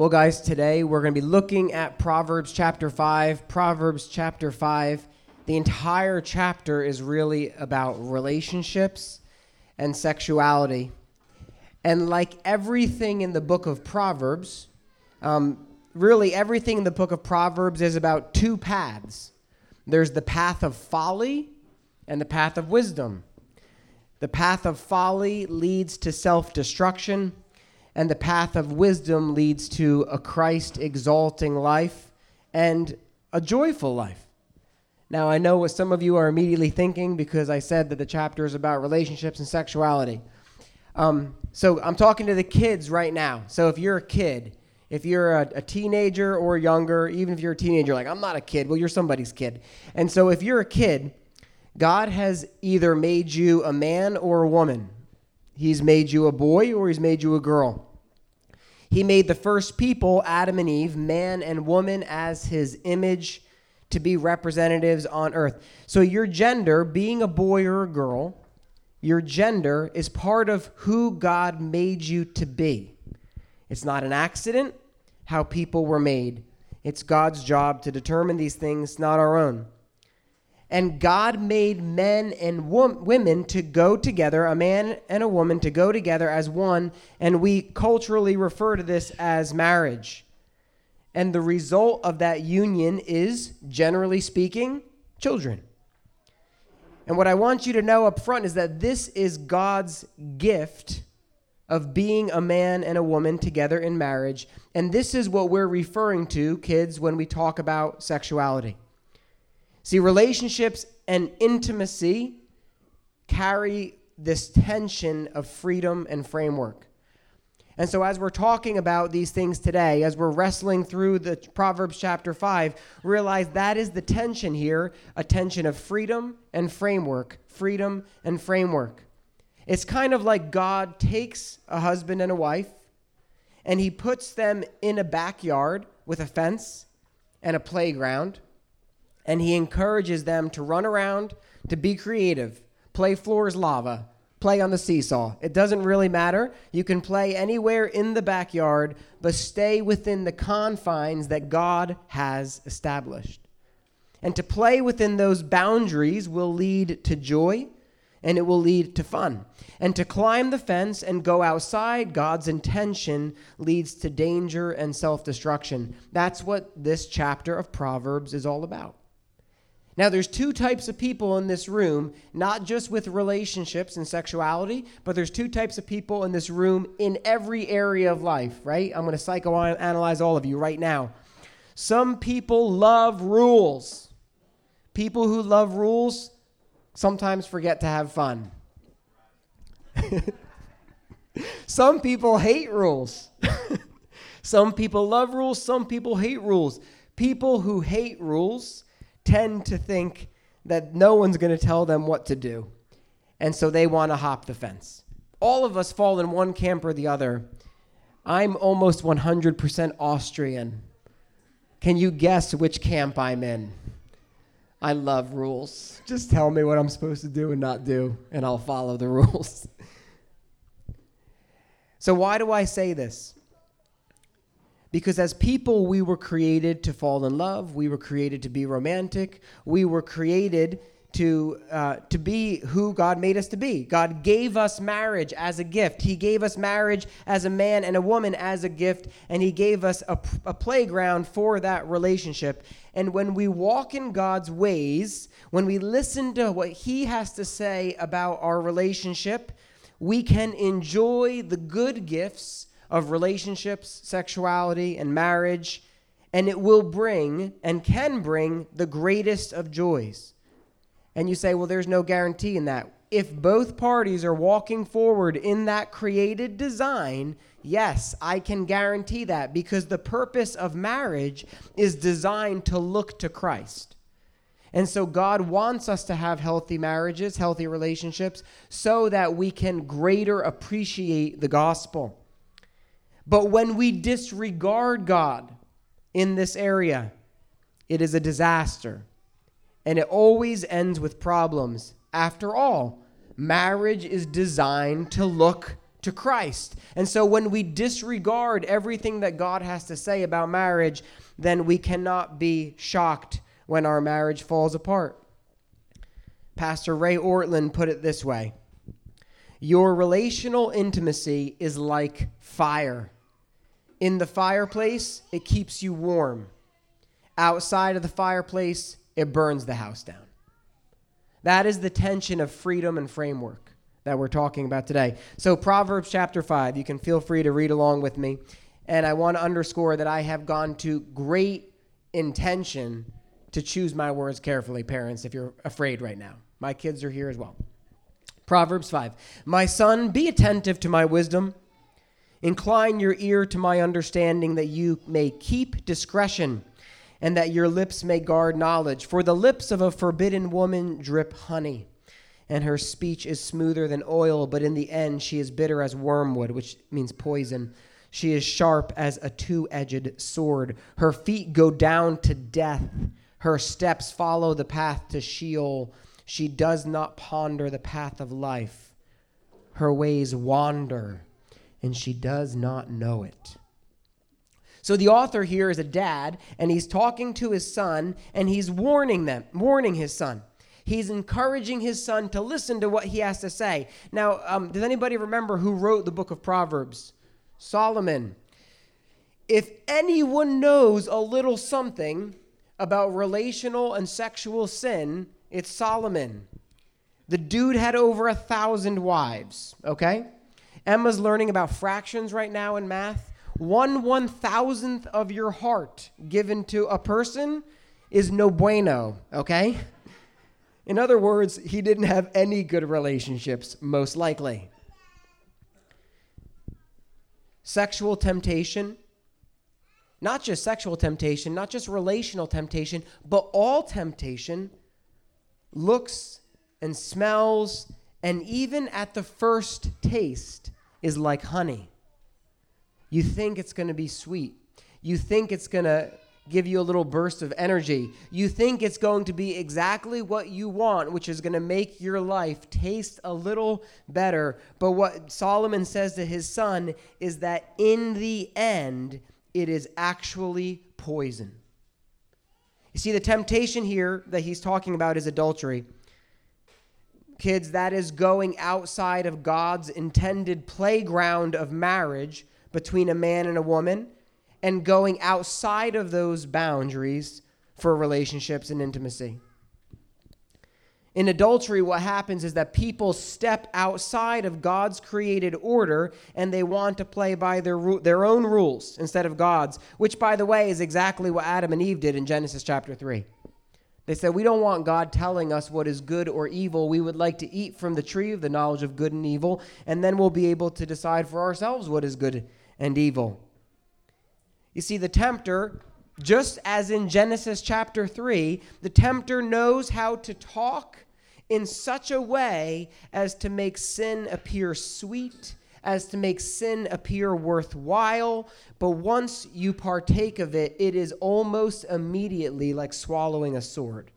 Well, guys, today we're going to be looking at Proverbs chapter 5. Proverbs chapter 5. The entire chapter is really about relationships and sexuality. And like everything in the book of Proverbs, um, really everything in the book of Proverbs is about two paths there's the path of folly and the path of wisdom. The path of folly leads to self destruction and the path of wisdom leads to a Christ exalting life and a joyful life. Now, I know what some of you are immediately thinking because I said that the chapter is about relationships and sexuality. Um, so I'm talking to the kids right now. So if you're a kid, if you're a, a, teenager or younger, even if you're a teenager, like, I'm not a kid, well, you're somebody's kid. And so if you're a kid, God has either made you a man or a woman. He's made you a boy or he's made you a girl. He made the first people, Adam and Eve, man and woman, as his image to be representatives on earth. So, your gender, being a boy or a girl, your gender is part of who God made you to be. It's not an accident how people were made, it's God's job to determine these things, not our own. And God made men and women to go together, a man and a woman to go together as one. And we culturally refer to this as marriage. And the result of that union is, generally speaking, children. And what I want you to know up front is that this is God's gift of being a man and a woman together in marriage. And this is what we're referring to, kids, when we talk about sexuality. See, relationships and intimacy carry this tension of freedom and framework. And so, as we're talking about these things today, as we're wrestling through the Proverbs chapter 5, realize that is the tension here a tension of freedom and framework. Freedom and framework. It's kind of like God takes a husband and a wife and he puts them in a backyard with a fence and a playground and he encourages them to run around, to be creative, play floors lava, play on the seesaw. It doesn't really matter. You can play anywhere in the backyard, but stay within the confines that God has established. And to play within those boundaries will lead to joy and it will lead to fun. And to climb the fence and go outside God's intention leads to danger and self destruction. That's what this chapter of Proverbs is all about. Now, there's two types of people in this room, not just with relationships and sexuality, but there's two types of people in this room in every area of life, right? I'm going to psychoanalyze all of you right now. Some people love rules. People who love rules sometimes forget to have fun. some people hate rules. some people love rules, some people hate rules. People who hate rules tend to think that no one's going to tell them what to do. And so they want to hop the fence. All of us fall in one camp or the other. I'm almost 100% Austrian. Can you guess which camp I'm in? I love rules. Just tell me what I'm supposed to do and not do, and I'll follow the rules. so, why do I say this? Because as people, we were created to fall in love. We were created to be romantic. We were created to, uh, to be who God made us to be. God gave us marriage as a gift. He gave us marriage as a man and a woman as a gift, and He gave us a, a playground for that relationship. And when we walk in God's ways, when we listen to what He has to say about our relationship, we can enjoy the good gifts of relationships, sexuality, and marriage, and it will bring and can bring the greatest of joys. And you say, well, there's no guarantee in that. If both parties are walking forward in that created design, yes, I can guarantee that because the purpose of marriage is designed to look to Christ. And so God wants us to have healthy marriages, healthy relationships, so that we can greater appreciate the gospel. But when we disregard God in this area, it is a disaster. And it always ends with problems. After all, marriage is designed to look to Christ. And so when we disregard everything that God has to say about marriage, then we cannot be shocked when our marriage falls apart. Pastor Ray Ortlund put it this way Your relational intimacy is like fire. In the fireplace, it keeps you warm. Outside of the fireplace, it burns the house down. That is the tension of freedom and framework that we're talking about today. So, Proverbs chapter 5, you can feel free to read along with me. And I want to underscore that I have gone to great intention to choose my words carefully, parents, if you're afraid right now. My kids are here as well. Proverbs 5 My son, be attentive to my wisdom. Incline your ear to my understanding that you may keep discretion and that your lips may guard knowledge. For the lips of a forbidden woman drip honey and her speech is smoother than oil, but in the end she is bitter as wormwood, which means poison. She is sharp as a two edged sword. Her feet go down to death. Her steps follow the path to Sheol. She does not ponder the path of life. Her ways wander, and she does not know it. So the author here is a dad, and he's talking to his son, and he's warning them, warning his son. He's encouraging his son to listen to what he has to say. Now, um, does anybody remember who wrote the book of Proverbs? Solomon. If anyone knows a little something about relational and sexual sin, it's Solomon. The dude had over a thousand wives, okay? Emma's learning about fractions right now in math. One one thousandth of your heart given to a person is no bueno, okay? In other words, he didn't have any good relationships, most likely. Sexual temptation, not just sexual temptation, not just relational temptation, but all temptation looks and smells, and even at the first taste, is like honey. You think it's going to be sweet. You think it's going to give you a little burst of energy. You think it's going to be exactly what you want, which is going to make your life taste a little better. But what Solomon says to his son is that in the end, it is actually poison. You see, the temptation here that he's talking about is adultery. Kids, that is going outside of God's intended playground of marriage between a man and a woman and going outside of those boundaries for relationships and intimacy. In adultery, what happens is that people step outside of God's created order and they want to play by their, their own rules instead of God's, which, by the way, is exactly what Adam and Eve did in Genesis chapter 3. They said, We don't want God telling us what is good or evil. We would like to eat from the tree of the knowledge of good and evil, and then we'll be able to decide for ourselves what is good and evil. You see, the tempter, just as in Genesis chapter 3, the tempter knows how to talk in such a way as to make sin appear sweet, as to make sin appear worthwhile. But once you partake of it, it is almost immediately like swallowing a sword.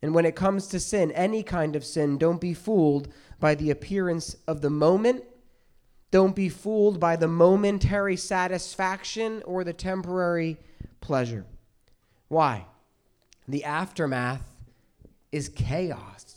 And when it comes to sin, any kind of sin, don't be fooled by the appearance of the moment don't be fooled by the momentary satisfaction or the temporary pleasure. Why? The aftermath is chaos.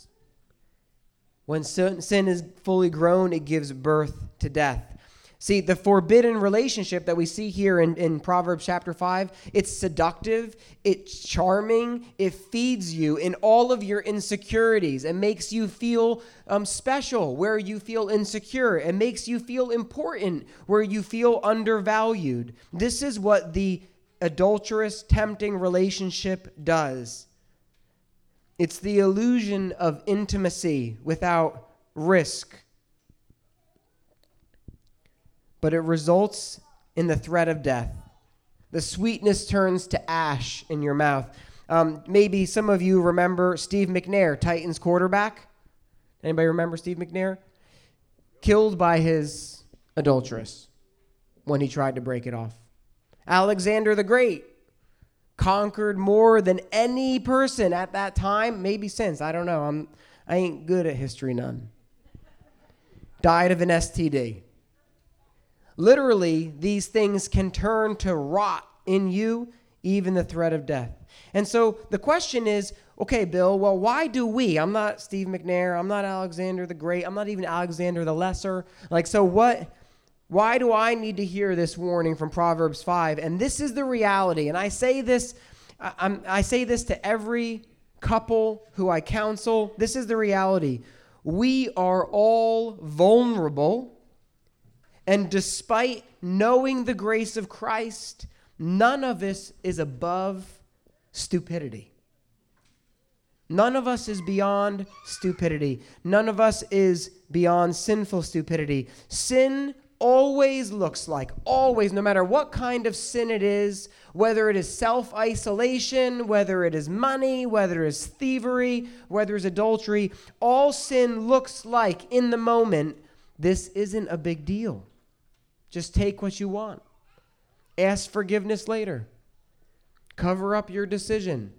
When sin is fully grown, it gives birth to death. See, the forbidden relationship that we see here in, in Proverbs chapter 5, it's seductive, it's charming, it feeds you in all of your insecurities. It makes you feel um, special where you feel insecure. It makes you feel important where you feel undervalued. This is what the adulterous, tempting relationship does. It's the illusion of intimacy without risk but it results in the threat of death. The sweetness turns to ash in your mouth. Um, maybe some of you remember Steve McNair, Titans quarterback. Anybody remember Steve McNair? Killed by his adulteress when he tried to break it off. Alexander the Great conquered more than any person at that time, maybe since. I don't know. I'm I ain't good at history none. died of an STD. Literally, these things can turn to rot in you, even the threat of death. And so the question is okay, Bill, well, why do we? I'm not Steve McNair. I'm not Alexander the Great. I'm not even Alexander the Lesser. Like, so what? Why do I need to hear this warning from Proverbs 5? And this is the reality. And I say this, I, I say this to every couple who I counsel. This is the reality. We are all vulnerable. And despite knowing the grace of Christ, none of us is above stupidity. None of us is beyond stupidity. None of us is beyond sinful stupidity. Sin always looks like, always, no matter what kind of sin it is, whether it is self isolation, whether it is money, whether it is thievery, whether it's adultery, all sin looks like in the moment, this isn't a big deal. Just take what you want. Ask forgiveness later. Cover up your decision.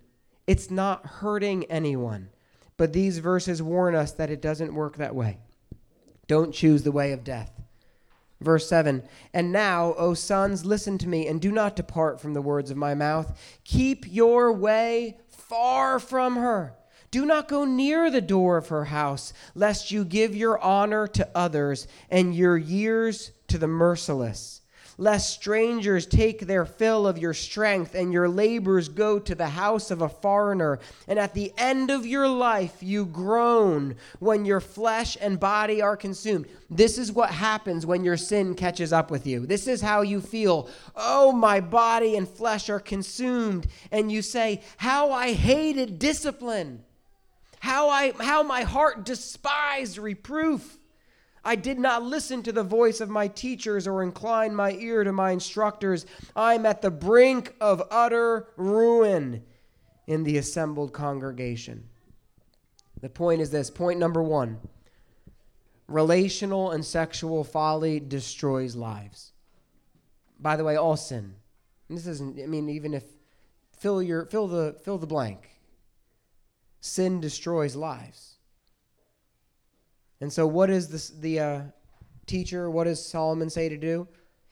It's not hurting anyone. But these verses warn us that it doesn't work that way. Don't choose the way of death. Verse 7 And now, O sons, listen to me and do not depart from the words of my mouth. Keep your way far from her. Do not go near the door of her house, lest you give your honor to others and your years to the merciless lest strangers take their fill of your strength and your labors go to the house of a foreigner. And at the end of your life, you groan when your flesh and body are consumed. This is what happens when your sin catches up with you. This is how you feel. Oh, my body and flesh are consumed. And you say, How I hated discipline. How, I, how my heart despised reproof. I did not listen to the voice of my teachers or incline my ear to my instructors. I'm at the brink of utter ruin in the assembled congregation. The point is this point number one relational and sexual folly destroys lives. By the way, all sin. And this isn't, I mean, even if fill your fill the fill the blank. Sin destroys lives. And so, what does the uh, teacher, what does Solomon say to do?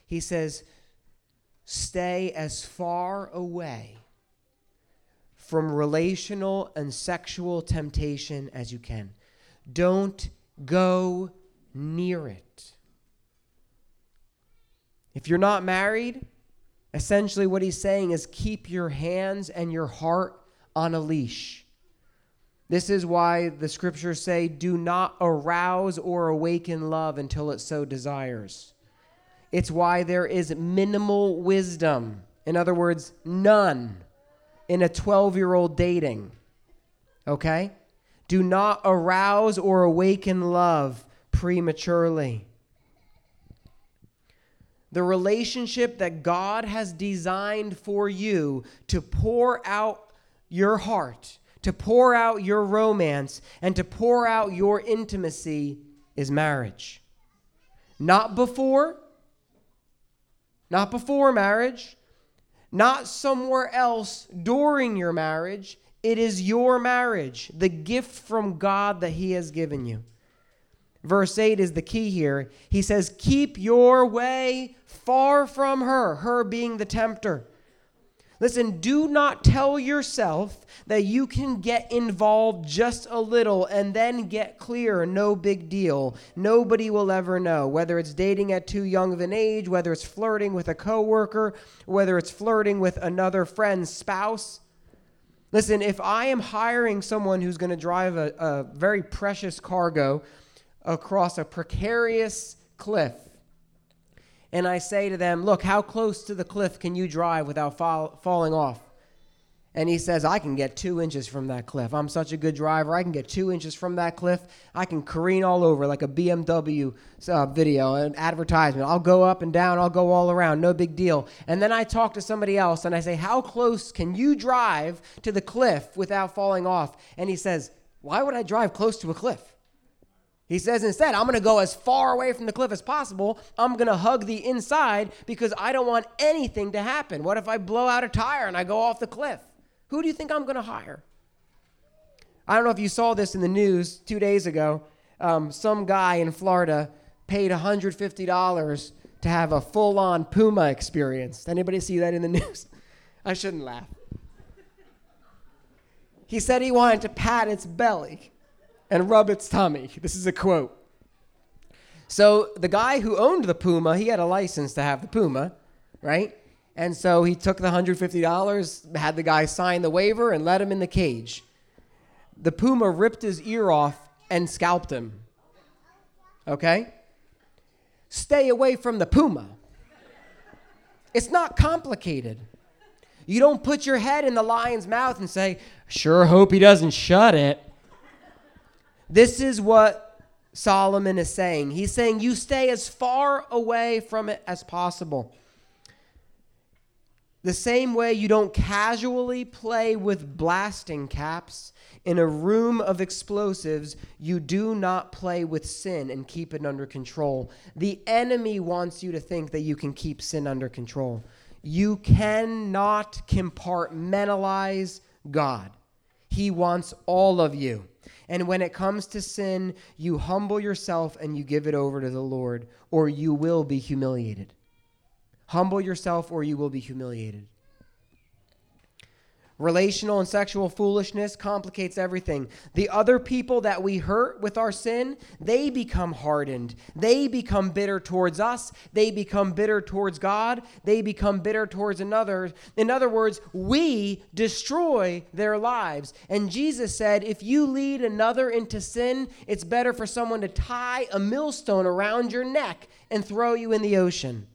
He says, Stay as far away from relational and sexual temptation as you can. Don't go near it. If you're not married, essentially what he's saying is keep your hands and your heart on a leash. This is why the scriptures say, do not arouse or awaken love until it so desires. It's why there is minimal wisdom. In other words, none in a 12 year old dating. Okay? Do not arouse or awaken love prematurely. The relationship that God has designed for you to pour out your heart to pour out your romance and to pour out your intimacy is marriage. Not before, not before marriage, not somewhere else during your marriage. It is your marriage, the gift from God that He has given you. Verse 8 is the key here. He says, Keep your way far from her, her being the tempter. Listen, do not tell yourself that you can get involved just a little and then get clear. No big deal. Nobody will ever know. Whether it's dating at too young of an age, whether it's flirting with a coworker, whether it's flirting with another friend's spouse. Listen, if I am hiring someone who's going to drive a, a very precious cargo across a precarious cliff, and I say to them, Look, how close to the cliff can you drive without fall, falling off? And he says, I can get two inches from that cliff. I'm such a good driver. I can get two inches from that cliff. I can careen all over like a BMW uh, video, an advertisement. I'll go up and down. I'll go all around. No big deal. And then I talk to somebody else and I say, How close can you drive to the cliff without falling off? And he says, Why would I drive close to a cliff? He says instead, I'm going to go as far away from the cliff as possible. I'm going to hug the inside because I don't want anything to happen. What if I blow out a tire and I go off the cliff? Who do you think I'm going to hire? I don't know if you saw this in the news two days ago. Um, some guy in Florida paid $150 to have a full-on puma experience. Anybody see that in the news? I shouldn't laugh. He said he wanted to pat its belly and rub its tummy. This is a quote. So the guy who owned the puma, he had a license to have the puma, right? And so he took the $150, had the guy sign the waiver, and let him in the cage. The puma ripped his ear off and scalped him. Okay? Stay away from the puma. It's not complicated. You don't put your head in the lion's mouth and say, sure hope he doesn't shut it. This is what Solomon is saying. He's saying you stay as far away from it as possible. The same way you don't casually play with blasting caps in a room of explosives, you do not play with sin and keep it under control. The enemy wants you to think that you can keep sin under control. You cannot compartmentalize God. He wants all of you. And when it comes to sin, you humble yourself and you give it over to the Lord, or you will be humiliated. Humble yourself, or you will be humiliated. Relational and sexual foolishness complicates everything. The other people that we hurt with our sin, they become hardened. They become bitter towards us. They become bitter towards God. They become bitter towards another. In other words, we destroy their lives. And Jesus said, if you lead another into sin, it's better for someone to tie a millstone around your neck and throw you in the ocean.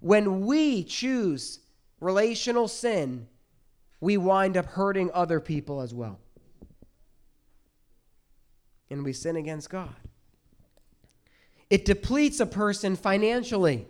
When we choose relational sin, we wind up hurting other people as well. And we sin against God. It depletes a person financially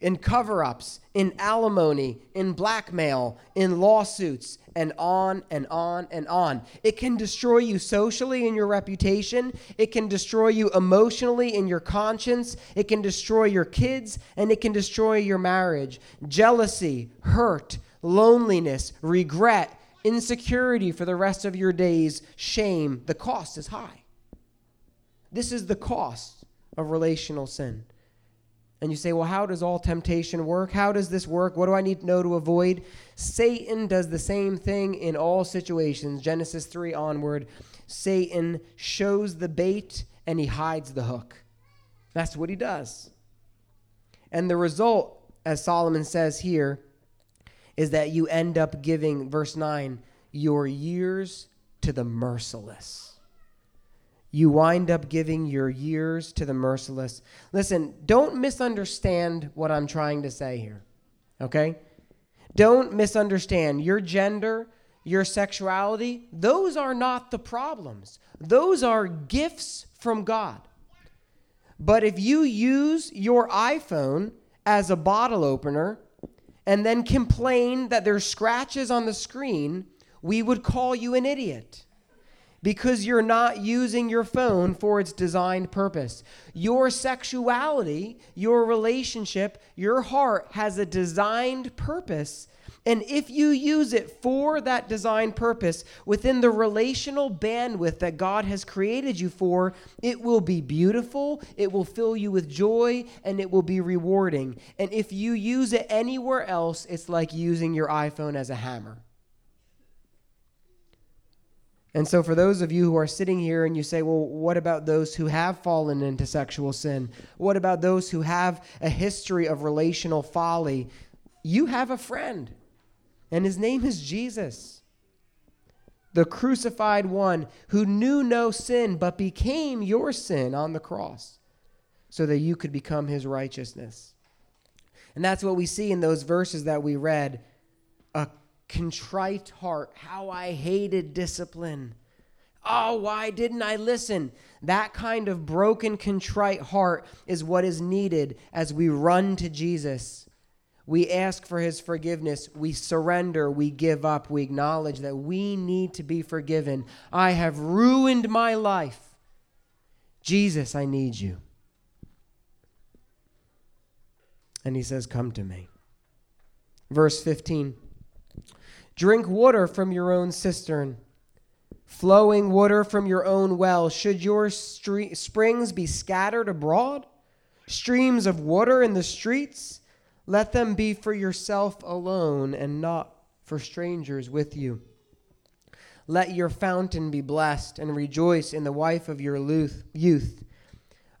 in cover ups, in alimony, in blackmail, in lawsuits, and on and on and on. It can destroy you socially in your reputation. It can destroy you emotionally in your conscience. It can destroy your kids, and it can destroy your marriage. Jealousy, hurt, loneliness, regret, insecurity for the rest of your days, shame. The cost is high. This is the cost of relational sin. And you say, well, how does all temptation work? How does this work? What do I need to know to avoid? Satan does the same thing in all situations. Genesis 3 onward. Satan shows the bait and he hides the hook. That's what he does. And the result, as Solomon says here, is that you end up giving, verse 9, your years to the merciless. You wind up giving your years to the merciless. Listen, don't misunderstand what I'm trying to say here, okay? Don't misunderstand your gender, your sexuality. Those are not the problems, those are gifts from God. But if you use your iPhone as a bottle opener, and then complain that there's scratches on the screen, we would call you an idiot because you're not using your phone for its designed purpose. Your sexuality, your relationship, your heart has a designed purpose and if you use it for that design purpose within the relational bandwidth that God has created you for, it will be beautiful, it will fill you with joy, and it will be rewarding. And if you use it anywhere else, it's like using your iPhone as a hammer. And so, for those of you who are sitting here and you say, well, what about those who have fallen into sexual sin? What about those who have a history of relational folly? You have a friend and his name is Jesus, the crucified one who knew no sin but became your sin on the cross so that you could become his righteousness. And that's what we see in those verses that we read a contrite heart. How I hated discipline. Oh, why didn't I listen? That kind of broken, contrite heart is what is needed as we run to Jesus we ask for his forgiveness. We surrender. We give up. We acknowledge that we need to be forgiven. I have ruined my life. Jesus, I need you. And he says, Come to me. Verse 15 Drink water from your own cistern, flowing water from your own well. Should your stre- springs be scattered abroad? Streams of water in the streets? Let them be for yourself alone and not for strangers with you. Let your fountain be blessed and rejoice in the wife of your youth.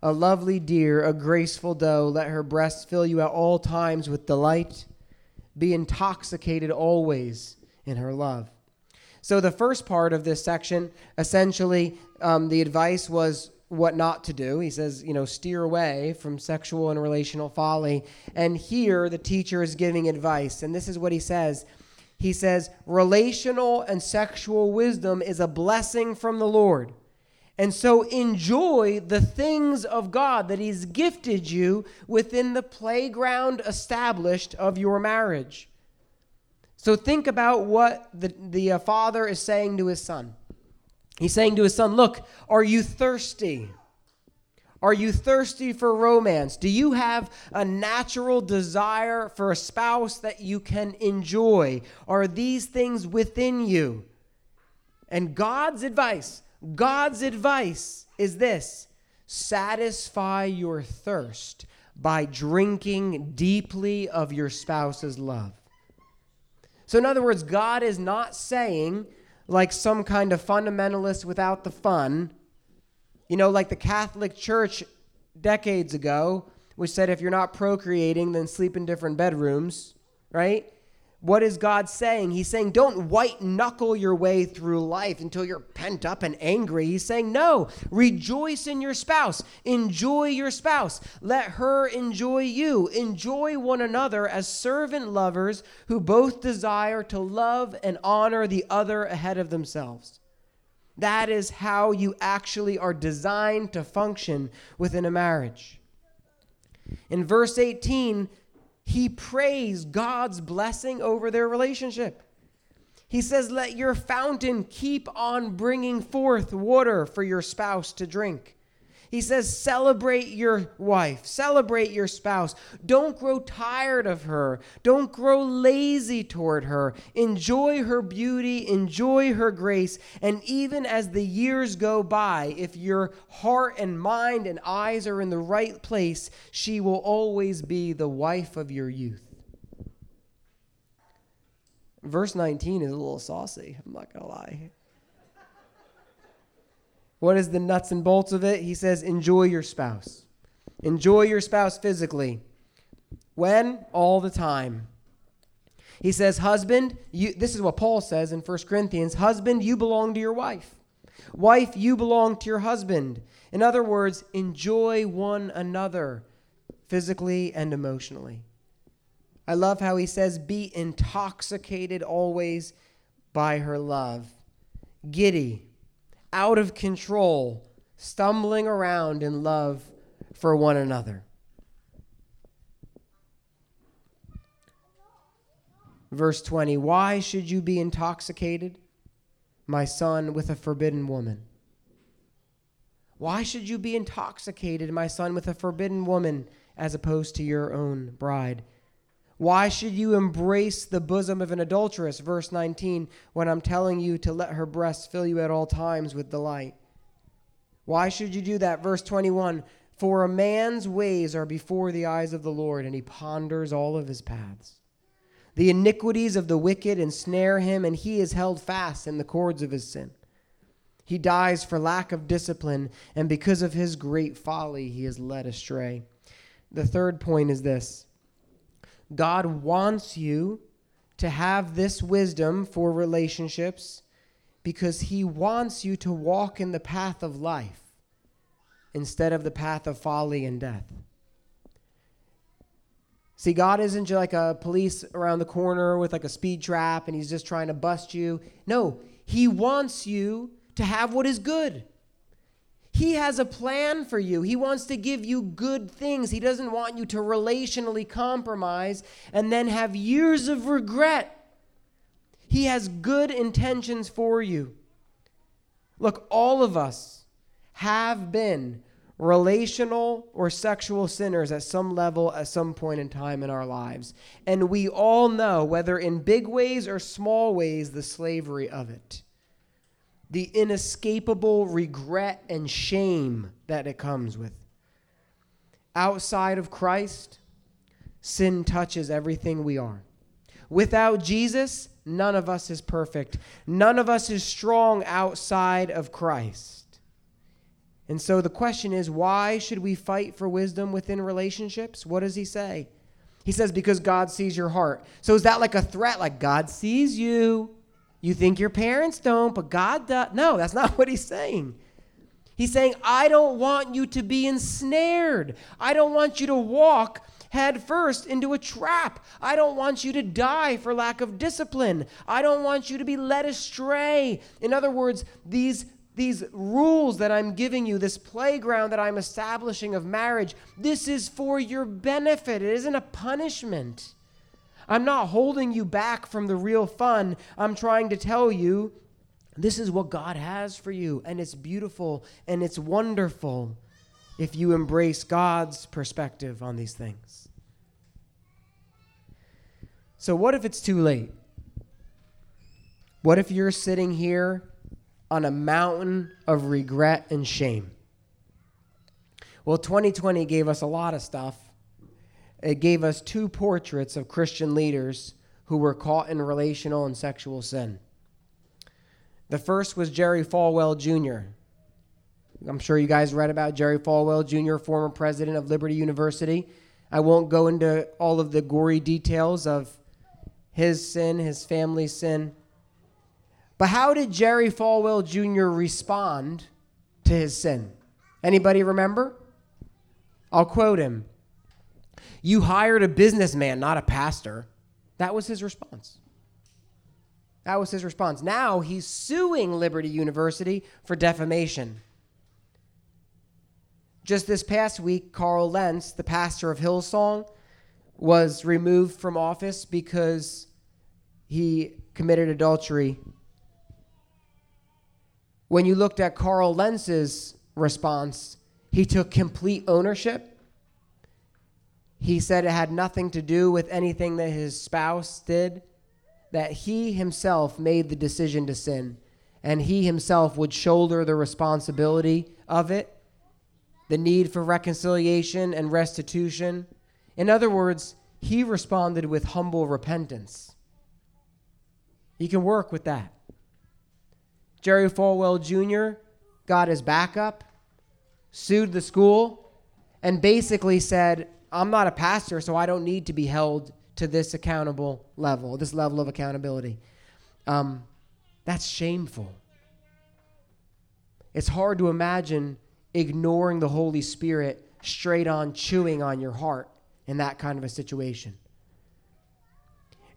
A lovely deer, a graceful doe, let her breasts fill you at all times with delight. Be intoxicated always in her love. So, the first part of this section, essentially, um, the advice was what not to do. He says, you know, steer away from sexual and relational folly. And here, the teacher is giving advice. And this is what he says He says, relational and sexual wisdom is a blessing from the Lord. And so enjoy the things of God that He's gifted you within the playground established of your marriage. So think about what the, the uh, father is saying to his son. He's saying to his son, Look, are you thirsty? Are you thirsty for romance? Do you have a natural desire for a spouse that you can enjoy? Are these things within you? And God's advice, God's advice is this satisfy your thirst by drinking deeply of your spouse's love. So, in other words, God is not saying, like some kind of fundamentalist without the fun, you know, like the Catholic Church decades ago, which said if you're not procreating, then sleep in different bedrooms, right? What is God saying? He's saying, don't white knuckle your way through life until you're pent up and angry. He's saying, no, rejoice in your spouse. Enjoy your spouse. Let her enjoy you. Enjoy one another as servant lovers who both desire to love and honor the other ahead of themselves. That is how you actually are designed to function within a marriage. In verse 18, he prays God's blessing over their relationship. He says, Let your fountain keep on bringing forth water for your spouse to drink. He says, celebrate your wife, celebrate your spouse. Don't grow tired of her, don't grow lazy toward her. Enjoy her beauty, enjoy her grace. And even as the years go by, if your heart and mind and eyes are in the right place, she will always be the wife of your youth. Verse 19 is a little saucy, I'm not going to lie. What is the nuts and bolts of it? He says, enjoy your spouse. Enjoy your spouse physically. When? All the time. He says, Husband, you, this is what Paul says in 1 Corinthians Husband, you belong to your wife. Wife, you belong to your husband. In other words, enjoy one another physically and emotionally. I love how he says, Be intoxicated always by her love. Giddy, out of control, stumbling around in love for one another. Verse 20 Why should you be intoxicated, my son, with a forbidden woman? Why should you be intoxicated, my son, with a forbidden woman as opposed to your own bride? Why should you embrace the bosom of an adulteress? Verse 19, when I'm telling you to let her breasts fill you at all times with delight. Why should you do that? Verse 21, for a man's ways are before the eyes of the Lord, and he ponders all of his paths. The iniquities of the wicked ensnare him, and he is held fast in the cords of his sin. He dies for lack of discipline, and because of his great folly, he is led astray. The third point is this God wants you to have this wisdom for relationships because He wants you to walk in the path of life instead of the path of folly and death. See, God isn't just like a police around the corner with like a speed trap and He's just trying to bust you. No, He wants you to have what is good. He has a plan for you. He wants to give you good things. He doesn't want you to relationally compromise and then have years of regret. He has good intentions for you. Look, all of us have been relational or sexual sinners at some level at some point in time in our lives. And we all know, whether in big ways or small ways, the slavery of it. The inescapable regret and shame that it comes with. Outside of Christ, sin touches everything we are. Without Jesus, none of us is perfect. None of us is strong outside of Christ. And so the question is why should we fight for wisdom within relationships? What does he say? He says, because God sees your heart. So is that like a threat? Like God sees you? You think your parents don't, but God does. No, that's not what he's saying. He's saying, I don't want you to be ensnared. I don't want you to walk head first into a trap. I don't want you to die for lack of discipline. I don't want you to be led astray. In other words, these these rules that I'm giving you, this playground that I'm establishing of marriage, this is for your benefit. It isn't a punishment. I'm not holding you back from the real fun. I'm trying to tell you this is what God has for you, and it's beautiful and it's wonderful if you embrace God's perspective on these things. So, what if it's too late? What if you're sitting here on a mountain of regret and shame? Well, 2020 gave us a lot of stuff it gave us two portraits of Christian leaders who were caught in relational and sexual sin. The first was Jerry Falwell Jr. I'm sure you guys read about Jerry Falwell Jr., former president of Liberty University. I won't go into all of the gory details of his sin, his family's sin. But how did Jerry Falwell Jr. respond to his sin? Anybody remember? I'll quote him. You hired a businessman, not a pastor. That was his response. That was his response. Now he's suing Liberty University for defamation. Just this past week, Carl Lentz, the pastor of Hillsong, was removed from office because he committed adultery. When you looked at Carl Lentz's response, he took complete ownership he said it had nothing to do with anything that his spouse did, that he himself made the decision to sin, and he himself would shoulder the responsibility of it, the need for reconciliation and restitution. In other words, he responded with humble repentance. You can work with that. Jerry Falwell Jr. got his backup, sued the school, and basically said, I'm not a pastor, so I don't need to be held to this accountable level, this level of accountability. Um, that's shameful. It's hard to imagine ignoring the Holy Spirit straight on chewing on your heart in that kind of a situation.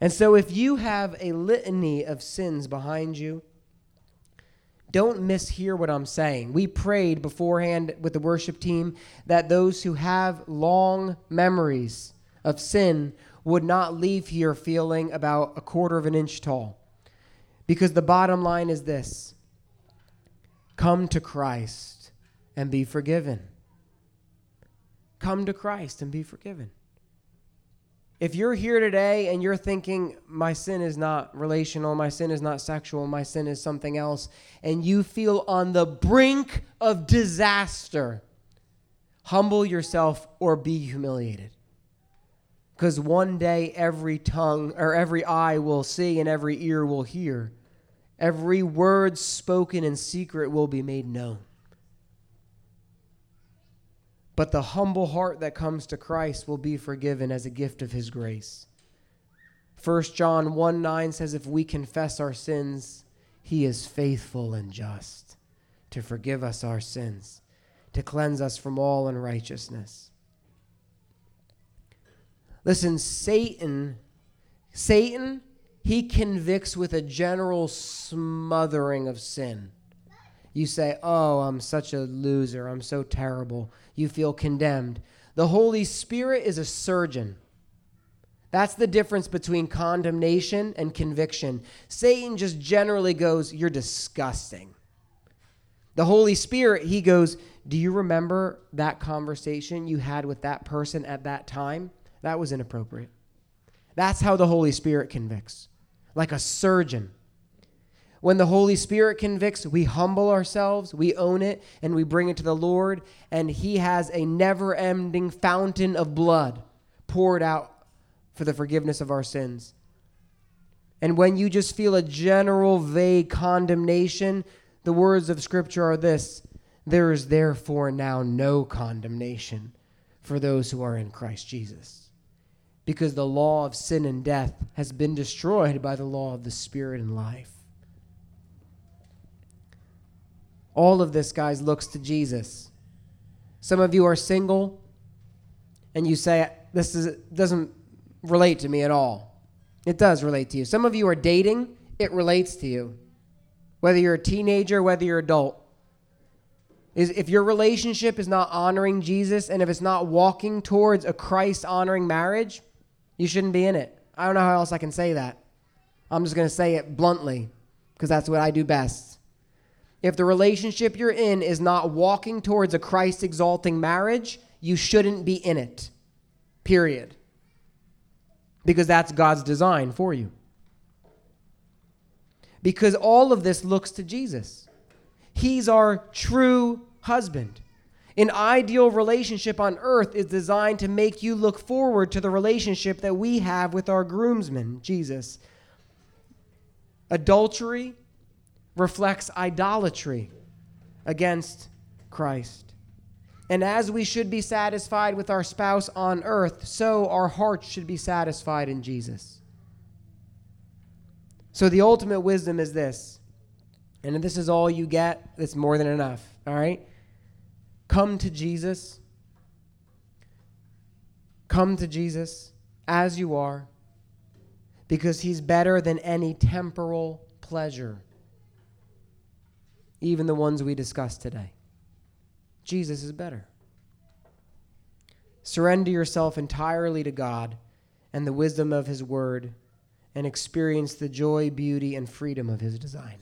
And so, if you have a litany of sins behind you, don't mishear what I'm saying. We prayed beforehand with the worship team that those who have long memories of sin would not leave here feeling about a quarter of an inch tall. Because the bottom line is this come to Christ and be forgiven. Come to Christ and be forgiven. If you're here today and you're thinking, my sin is not relational, my sin is not sexual, my sin is something else, and you feel on the brink of disaster, humble yourself or be humiliated. Because one day every tongue or every eye will see and every ear will hear. Every word spoken in secret will be made known. But the humble heart that comes to Christ will be forgiven as a gift of his grace. 1 John 1 9 says, If we confess our sins, he is faithful and just to forgive us our sins, to cleanse us from all unrighteousness. Listen, Satan, Satan, he convicts with a general smothering of sin. You say, Oh, I'm such a loser. I'm so terrible. You feel condemned. The Holy Spirit is a surgeon. That's the difference between condemnation and conviction. Satan just generally goes, You're disgusting. The Holy Spirit, he goes, Do you remember that conversation you had with that person at that time? That was inappropriate. That's how the Holy Spirit convicts, like a surgeon. When the Holy Spirit convicts, we humble ourselves, we own it, and we bring it to the Lord, and He has a never ending fountain of blood poured out for the forgiveness of our sins. And when you just feel a general, vague condemnation, the words of Scripture are this There is therefore now no condemnation for those who are in Christ Jesus. Because the law of sin and death has been destroyed by the law of the Spirit and life. All of this, guys, looks to Jesus. Some of you are single and you say, This is, doesn't relate to me at all. It does relate to you. Some of you are dating, it relates to you. Whether you're a teenager, whether you're adult. Is if your relationship is not honoring Jesus and if it's not walking towards a Christ honoring marriage, you shouldn't be in it. I don't know how else I can say that. I'm just going to say it bluntly because that's what I do best. If the relationship you're in is not walking towards a Christ exalting marriage, you shouldn't be in it. Period. Because that's God's design for you. Because all of this looks to Jesus. He's our true husband. An ideal relationship on earth is designed to make you look forward to the relationship that we have with our groomsman, Jesus. Adultery reflects idolatry against Christ. And as we should be satisfied with our spouse on earth, so our hearts should be satisfied in Jesus. So the ultimate wisdom is this, and if this is all you get, it's more than enough, all right? Come to Jesus. Come to Jesus as you are, because he's better than any temporal pleasure even the ones we discussed today. Jesus is better. Surrender yourself entirely to God and the wisdom of His Word and experience the joy, beauty, and freedom of His design.